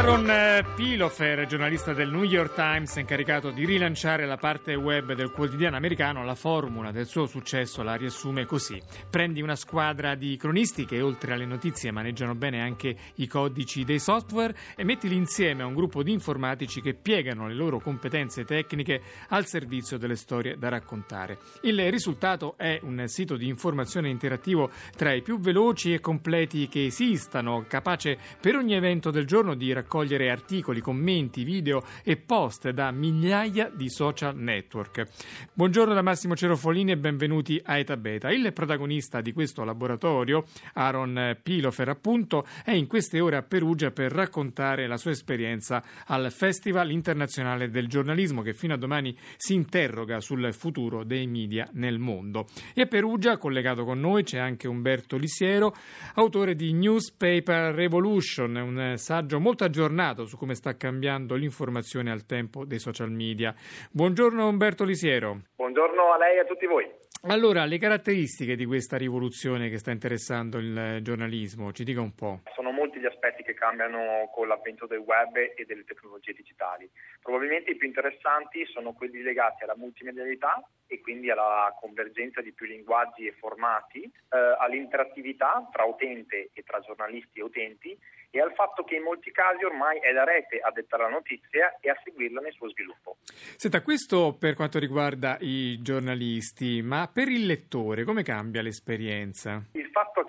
Aaron eh, Pilofer, giornalista del New York Times, incaricato di rilanciare la parte web del quotidiano americano, la formula del suo successo la riassume così. Prendi una squadra di cronisti che oltre alle notizie maneggiano bene anche i codici dei software e mettili insieme a un gruppo di informatici che piegano le loro competenze tecniche al servizio delle storie da raccontare. Il risultato è un sito di informazione interattivo tra i più veloci e completi che esistano, capace per ogni evento del giorno di raccogliere articoli, commenti, video e post da migliaia di social network. Buongiorno da Massimo Cerofolini e benvenuti a Eta Beta. Il protagonista di questo laboratorio, Aaron Pilofer, appunto, è in queste ore a Perugia per raccontare la sua esperienza al Festival internazionale del giornalismo che fino a domani si interroga sul futuro dei media nel mondo. E a Perugia, collegato con noi, c'è anche Umberto Lisiero, autore di Newspaper Revolution, un saggio molto aggiornato su come sta cambiando l'informazione al tempo dei social media. Buongiorno Umberto Lisiero. Buongiorno a lei e a tutti voi. Allora, le caratteristiche di questa rivoluzione che sta interessando il giornalismo, ci dica un po'. Sono molti gli aspetti cambiano con l'avvento del web e delle tecnologie digitali. Probabilmente i più interessanti sono quelli legati alla multimedialità e quindi alla convergenza di più linguaggi e formati, eh, all'interattività tra utente e tra giornalisti e utenti e al fatto che in molti casi ormai è la rete a dettare la notizia e a seguirla nel suo sviluppo. Senta, questo per quanto riguarda i giornalisti, ma per il lettore come cambia l'esperienza?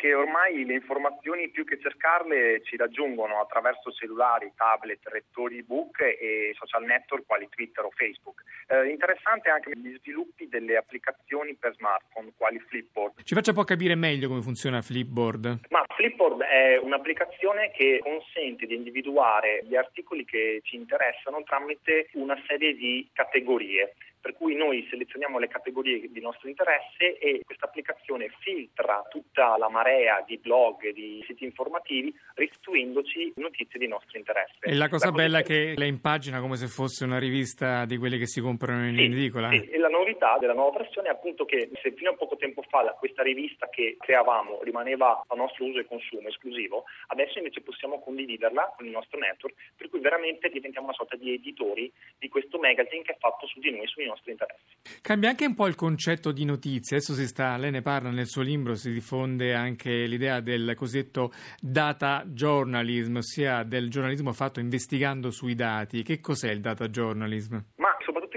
Che ormai le informazioni più che cercarle ci raggiungono attraverso cellulari, tablet, lettori ebook e social network quali Twitter o Facebook. Eh, interessante anche gli sviluppi delle applicazioni per smartphone quali Flipboard. Ci faccia un po' capire meglio come funziona Flipboard. Ma Flipboard è un'applicazione che consente di individuare gli articoli che ci interessano tramite una serie di categorie per cui noi selezioniamo le categorie di nostro interesse e questa applicazione filtra tutta la marea di blog e di siti informativi restituendoci notizie di nostro interesse. E la cosa la bella è che la impagina come se fosse una rivista di quelle che si comprano in sì, edicola. Sì, e la novità della nuova versione è appunto che se fino a poco tempo fa questa rivista che creavamo rimaneva a nostro uso e consumo esclusivo, adesso invece possiamo condividerla con il nostro network, per veramente diventiamo una sorta di editori di questo magazine che è fatto su di noi, sui nostri interessi. Cambia anche un po' il concetto di notizia, adesso si sta, lei ne parla nel suo libro, si diffonde anche l'idea del cosiddetto data journalism, ossia del giornalismo fatto investigando sui dati. Che cos'è il data journalism?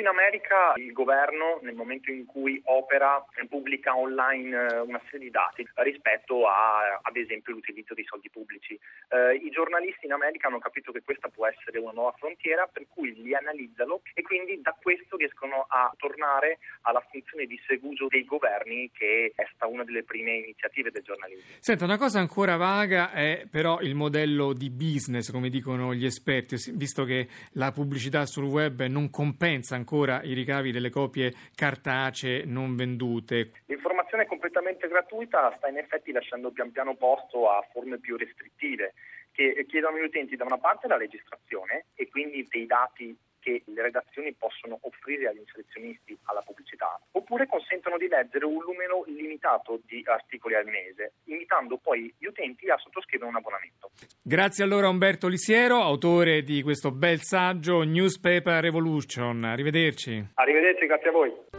In America il governo nel momento in cui opera pubblica online eh, una serie di dati rispetto a ad esempio l'utilizzo dei soldi pubblici. Eh, I giornalisti in America hanno capito che questa può essere una nuova frontiera per cui li analizzano e quindi da questo riescono a tornare alla funzione di seguso dei governi che è stata una delle prime iniziative del giornalismo. Senta, una cosa ancora vaga è però il modello di business, come dicono gli esperti, visto che la pubblicità sul web non compensa ancora i ricavi delle copie cartacee non vendute. L'informazione completamente gratuita sta in effetti lasciando pian piano posto a forme più restrittive che chiedono agli utenti da una parte la registrazione e quindi dei dati che le redazioni possono offrire agli inserzionisti alla pubblicità, oppure consentono di leggere un numero limitato di articoli al mese, invitando poi gli utenti a sottoscrivere un abbonamento. Grazie allora a Umberto Lisiero, autore di questo bel saggio Newspaper Revolution. Arrivederci. Arrivederci, grazie a voi.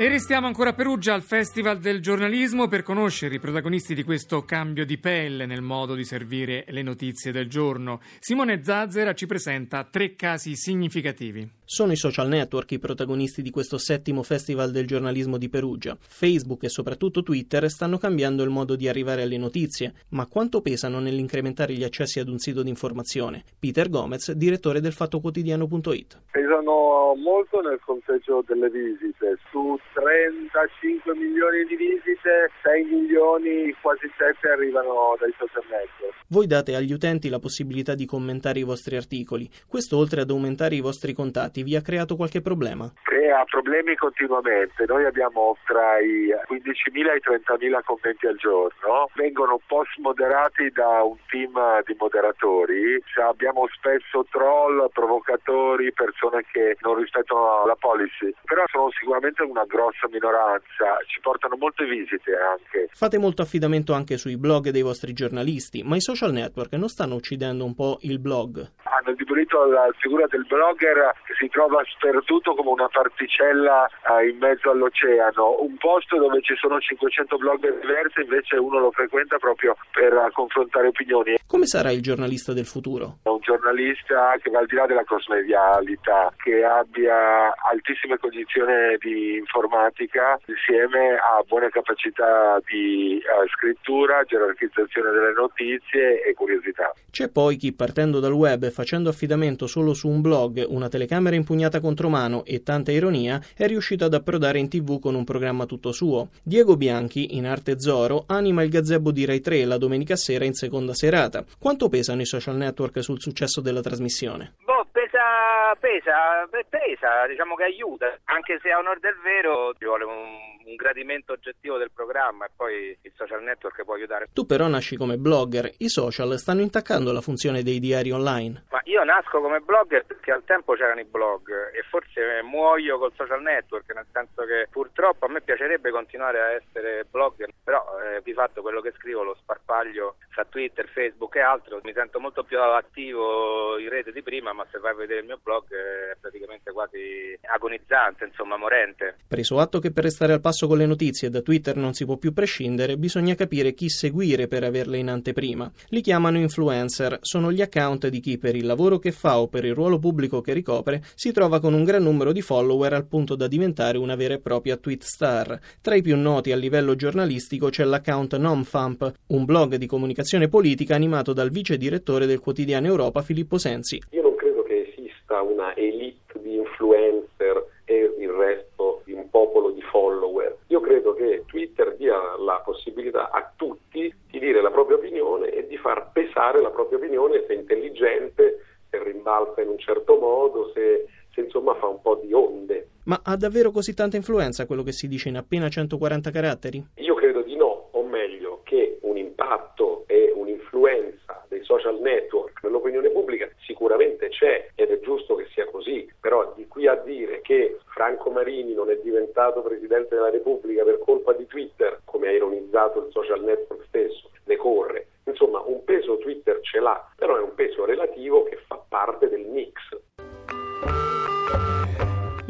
E restiamo ancora a Perugia al Festival del giornalismo per conoscere i protagonisti di questo cambio di pelle nel modo di servire le notizie del giorno. Simone Zazzera ci presenta tre casi significativi. Sono i social network i protagonisti di questo settimo Festival del giornalismo di Perugia. Facebook e soprattutto Twitter stanno cambiando il modo di arrivare alle notizie, ma quanto pesano nell'incrementare gli accessi ad un sito di informazione? Peter Gomez, direttore del fattoquotidiano.it. Pesano molto nel conteggio delle visite. Su 35 milioni di visite, 6 milioni, quasi 7 arrivano dai social network. Voi date agli utenti la possibilità di commentare i vostri articoli. Questo oltre ad aumentare i vostri contatti vi ha creato qualche problema? Crea problemi continuamente. Noi abbiamo tra i 15.000 e i 30.000 commenti al giorno. Vengono post moderati da un team di moderatori. Abbiamo spesso troll, provocatori, persone che non rispettano la policy. Però sono sicuramente una grossa minoranza. Ci portano molte visite anche. Fate molto affidamento anche sui blog dei vostri giornalisti, ma i social network non stanno uccidendo un po' il blog? Hanno indebolito la figura del blogger che si trova sperduto come una particella eh, in mezzo all'oceano, un posto dove ci sono 500 blogger diversi invece uno lo frequenta proprio per uh, confrontare opinioni. Come sarà il giornalista del futuro? Un giornalista che va al di là della cosmedialità, che abbia altissime condizioni di informatica insieme a buone capacità di uh, scrittura, gerarchizzazione delle notizie e curiosità. C'è poi chi partendo dal web e facendo affidamento solo su un blog, una telecamera impugnata contro mano e tanta ironia è riuscito ad approdare in tv con un programma tutto suo. Diego Bianchi, in arte Zoro, anima il gazebo di Rai 3 la domenica sera in seconda serata. Quanto pesano i social network sul successo della trasmissione? Boh, pesa, pesa, pesa, diciamo che aiuta, anche se a onore del vero ci vuole un un gradimento oggettivo del programma e poi il social network può aiutare. Tu però nasci come blogger, i social stanno intaccando la funzione dei diari online. Ma io nasco come blogger perché al tempo c'erano i blog e forse muoio col social network, nel senso che purtroppo a me piacerebbe continuare a essere blogger, però eh, di fatto quello che scrivo lo sparpaglio tra Twitter, Facebook e altro, mi sento molto più attivo in rete di prima, ma se vai a vedere il mio blog è praticamente quasi agonizzante, insomma morente. Preso atto che per restare al passo passo con le notizie da Twitter non si può più prescindere, bisogna capire chi seguire per averle in anteprima. Li chiamano influencer, sono gli account di chi per il lavoro che fa o per il ruolo pubblico che ricopre si trova con un gran numero di follower al punto da diventare una vera e propria tweet star. Tra i più noti a livello giornalistico c'è l'account NomFamp, un blog di comunicazione politica animato dal vice direttore del quotidiano Europa Filippo Sensi. Io non credo che esista una elite di influencer e il resto di un popolo di follower. Io credo che Twitter dia la possibilità a tutti di dire la propria opinione e di far pesare la propria opinione se è intelligente, se rimbalza in un certo modo, se, se insomma fa un po' di onde. Ma ha davvero così tanta influenza quello che si dice in appena 140 caratteri? Io credo di no, o meglio che un impatto e un'influenza dei social network nell'opinione pubblica sicuramente c'è ed è giusto che sia così, però di qui a dire che Franco Marini non è diventato Presidente della Repubblica per colpa di Twitter, come ha ironizzato il social network stesso, le corre. Insomma, un peso Twitter ce l'ha, però è un peso relativo che fa parte del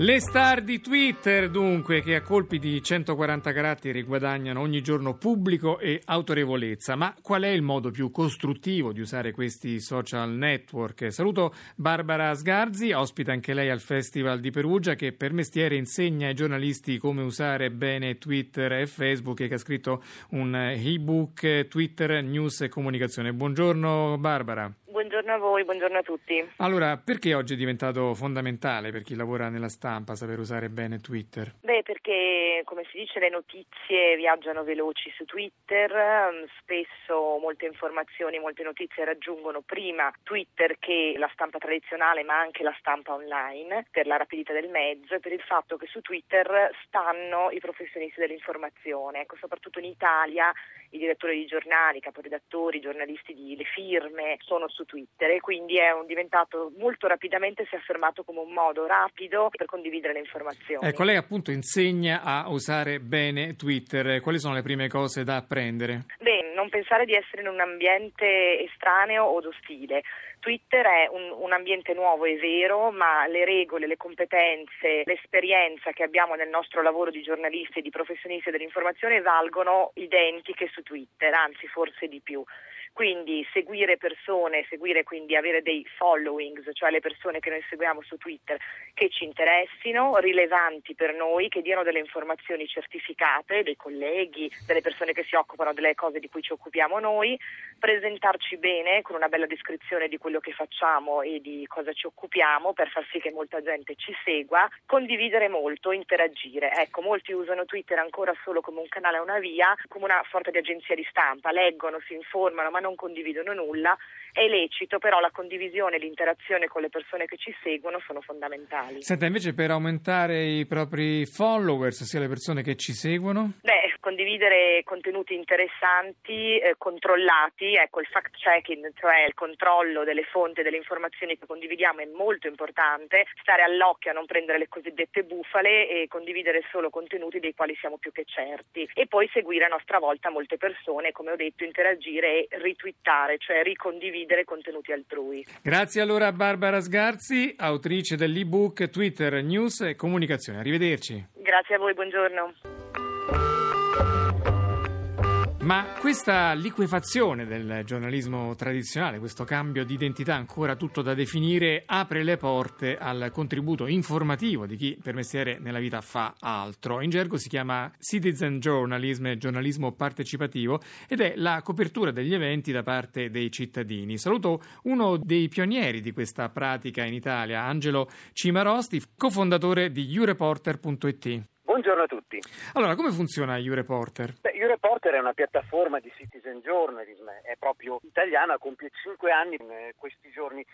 Le star di Twitter, dunque, che a colpi di 140 caratteri guadagnano ogni giorno pubblico e autorevolezza. Ma qual è il modo più costruttivo di usare questi social network? Saluto Barbara Sgarzi, ospita anche lei al Festival di Perugia, che per mestiere insegna ai giornalisti come usare bene Twitter e Facebook e che ha scritto un ebook Twitter, News e Comunicazione. Buongiorno Barbara. Buongiorno a voi, buongiorno a tutti. Allora, perché oggi è diventato fondamentale per chi lavora nella stampa saper usare bene Twitter? Beh, perché come si dice le notizie viaggiano veloci su Twitter, mm, spesso molte informazioni, molte notizie raggiungono prima Twitter che la stampa tradizionale, ma anche la stampa online, per la rapidità del mezzo e per il fatto che su Twitter stanno i professionisti dell'informazione, ecco, soprattutto in Italia i direttori di giornali, i caporedattori, i giornalisti di le firme sono su Twitter e quindi è un, diventato molto rapidamente si è affermato come un modo rapido per condividere le informazioni. Ecco, lei appunto insegna a usare bene Twitter. Quali sono le prime cose da apprendere? Beh, non pensare di essere in un ambiente estraneo o ostile. Twitter è un, un, ambiente nuovo, è vero, ma le regole, le competenze, l'esperienza che abbiamo nel nostro lavoro di giornalisti e di professionisti dell'informazione valgono identiche su Twitter, anzi forse di più. Quindi seguire persone, seguire quindi avere dei followings, cioè le persone che noi seguiamo su Twitter che ci interessino, rilevanti per noi, che diano delle informazioni certificate dei colleghi, delle persone che si occupano delle cose di cui ci occupiamo noi, presentarci bene con una bella descrizione di quello che facciamo e di cosa ci occupiamo per far sì che molta gente ci segua, condividere molto, interagire. Ecco, molti usano Twitter ancora solo come un canale una via, come una sorta di agenzia di stampa, leggono, si informano, ma non condividono nulla. È lecito, però la condivisione e l'interazione con le persone che ci seguono sono fondamentali. Senta, invece per aumentare i propri followers, sia le persone che ci seguono? Beh, condividere contenuti interessanti, eh, controllati, ecco il fact checking, cioè il controllo delle fonti e delle informazioni che condividiamo è molto importante, stare all'occhio a non prendere le cosiddette bufale e condividere solo contenuti dei quali siamo più che certi e poi seguire a nostra volta molte persone, come ho detto, interagire e ritwittare, cioè ricondividere contenuti altrui. Grazie allora a Barbara Sgarzi, autrice dell'ebook Twitter News e Comunicazione. Arrivederci. Grazie a voi, buongiorno. Ma questa liquefazione del giornalismo tradizionale, questo cambio di identità ancora tutto da definire, apre le porte al contributo informativo di chi per mestiere nella vita fa altro. In gergo si chiama citizen journalism, giornalismo partecipativo, ed è la copertura degli eventi da parte dei cittadini. Saluto uno dei pionieri di questa pratica in Italia, Angelo Cimarosti, cofondatore di ureporter.it. Buongiorno a tutti. Allora, come funziona UReporter? Beh, UReporter è una piattaforma di citizen journalism, è proprio italiana, compie 5 anni in eh, questi giorni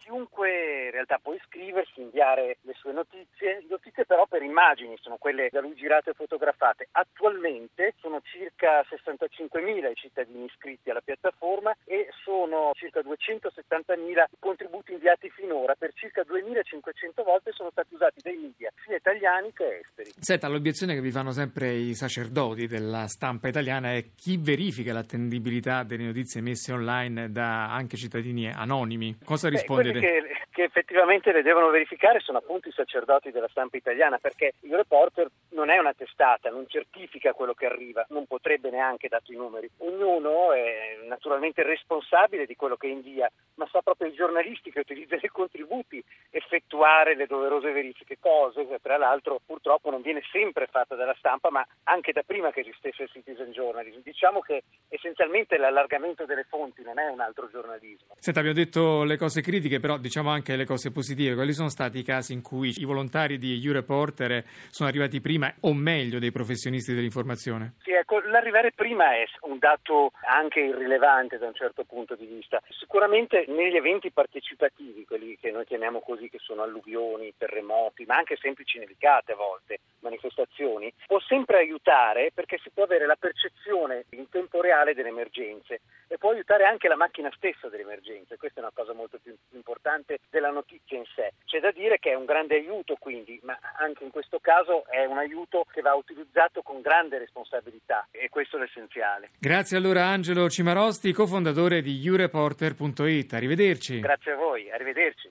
chiunque in realtà può iscriversi, inviare le sue notizie, notizie però per immagini, sono quelle da lui girate e fotografate. Attualmente sono circa 65.000 i cittadini iscritti alla piattaforma e sono circa 270.000 i contributi inviati finora, per circa 2.500 volte sono stati usati dai media sia italiani che esteri. Senta, l'obiezione che vi fanno sempre i sacerdoti della stampa italiana è chi verifica l'attendibilità delle notizie messe online da anche cittadini anonimi. Cosa risponde? Beh, che, che, effettivamente le devono verificare sono appunto i sacerdoti della stampa italiana, perché il reporter non è una testata, non certifica quello che arriva, non potrebbe neanche dato i numeri. Ognuno è naturalmente responsabile di quello che invia, ma sa proprio i giornalisti che utilizzano i contributi effettuare le doverose verifiche, cose che tra l'altro purtroppo non viene sempre fatta dalla stampa, ma anche da prima che esistesse il citizen journalism. Diciamo che essenzialmente l'allargamento delle fonti non è un altro giornalismo. Senta, abbiamo detto le cose critiche, però diciamo anche le cose positive. Quali sono stati i casi in cui i volontari di U-Reporter sono arrivati prima o meglio dei professionisti dell'informazione? Sì, ecco, l'arrivare prima è un dato anche irrilevante da un certo punto di vista. Sicuramente negli eventi partecipativi, quelli che noi chiamiamo così, che sono alluvioni, terremoti, ma anche semplici nevicate a volte, manifestazioni, può sempre aiutare perché si può avere la percezione in tempo reale delle emergenze e può aiutare anche la macchina stessa delle emergenze. Questa è una cosa molto più importante della notizia in sé. C'è da dire che è un grande aiuto quindi, ma anche in questo caso è un aiuto che va utilizzato con grande responsabilità e questo è l'essenziale. Grazie allora Angelo Cimarosti, cofondatore di ureporter.it. Arrivederci. Grazie a voi, arrivederci.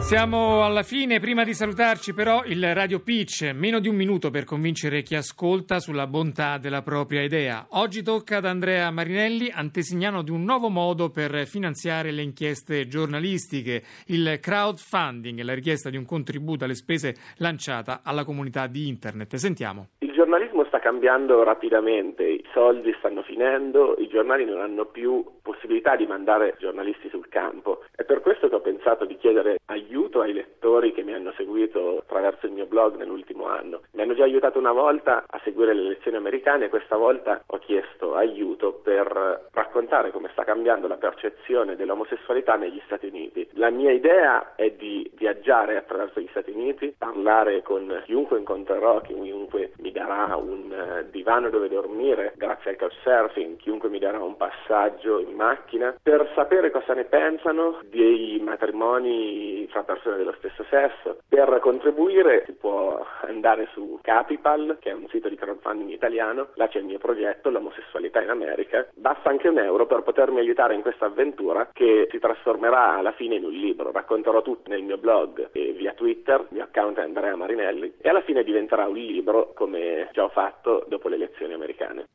Siamo alla fine, prima di salutarci però il Radio Pitch, meno di un minuto per convincere chi ascolta sulla bontà della propria idea. Oggi tocca ad Andrea Marinelli, antesignano di un nuovo modo per finanziare le inchieste giornalistiche, il crowdfunding, la richiesta di un contributo alle spese lanciata alla comunità di Internet. Sentiamo. Giornalismo sta cambiando rapidamente, i soldi stanno finendo, i giornali non hanno più possibilità di mandare giornalisti sul campo. È per questo che ho pensato di chiedere aiuto ai lettori che mi hanno seguito attraverso il mio blog nell'ultimo anno. Mi hanno già aiutato una volta a seguire le elezioni americane e questa volta ho chiesto aiuto per raccontare come sta cambiando la percezione dell'omosessualità negli Stati Uniti. La mia idea è di viaggiare attraverso gli Stati Uniti, parlare con chiunque incontrerò, chiunque mi darà un uh, divano dove dormire grazie al couchsurfing, chiunque mi darà un passaggio in macchina, per sapere cosa ne pensano dei matrimoni fra persone dello stesso sesso. Per contribuire si può andare su Capipal, che è un sito di crowdfunding italiano, là c'è il mio progetto, l'omosessualità in America. Basta anche un euro per potermi aiutare in questa avventura che si trasformerà alla fine in un libro. Racconterò tutto nel mio blog e via Twitter, il mio account è Andrea Marinelli, e alla fine diventerà un libro come già fatto dopo le elezioni americane.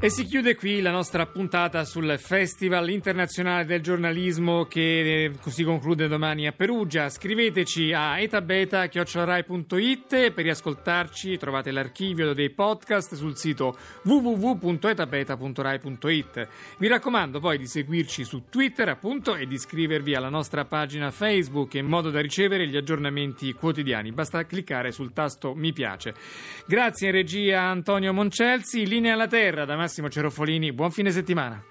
E si chiude qui la nostra puntata sul Festival internazionale del giornalismo che eh, si conclude domani a Perugia. Scriveteci a etabeta.it per riascoltarci. Trovate l'archivio dei podcast sul sito www.etabeta.rai.it. Vi raccomando poi di seguirci su Twitter appunto e di iscrivervi alla nostra pagina Facebook in modo da ricevere gli aggiornamenti quotidiani. Basta cliccare sul tasto mi piace. Grazie in regia Antonio Moncelsi. Linea alla Terra da Massimo Cerofolini, buon fine settimana.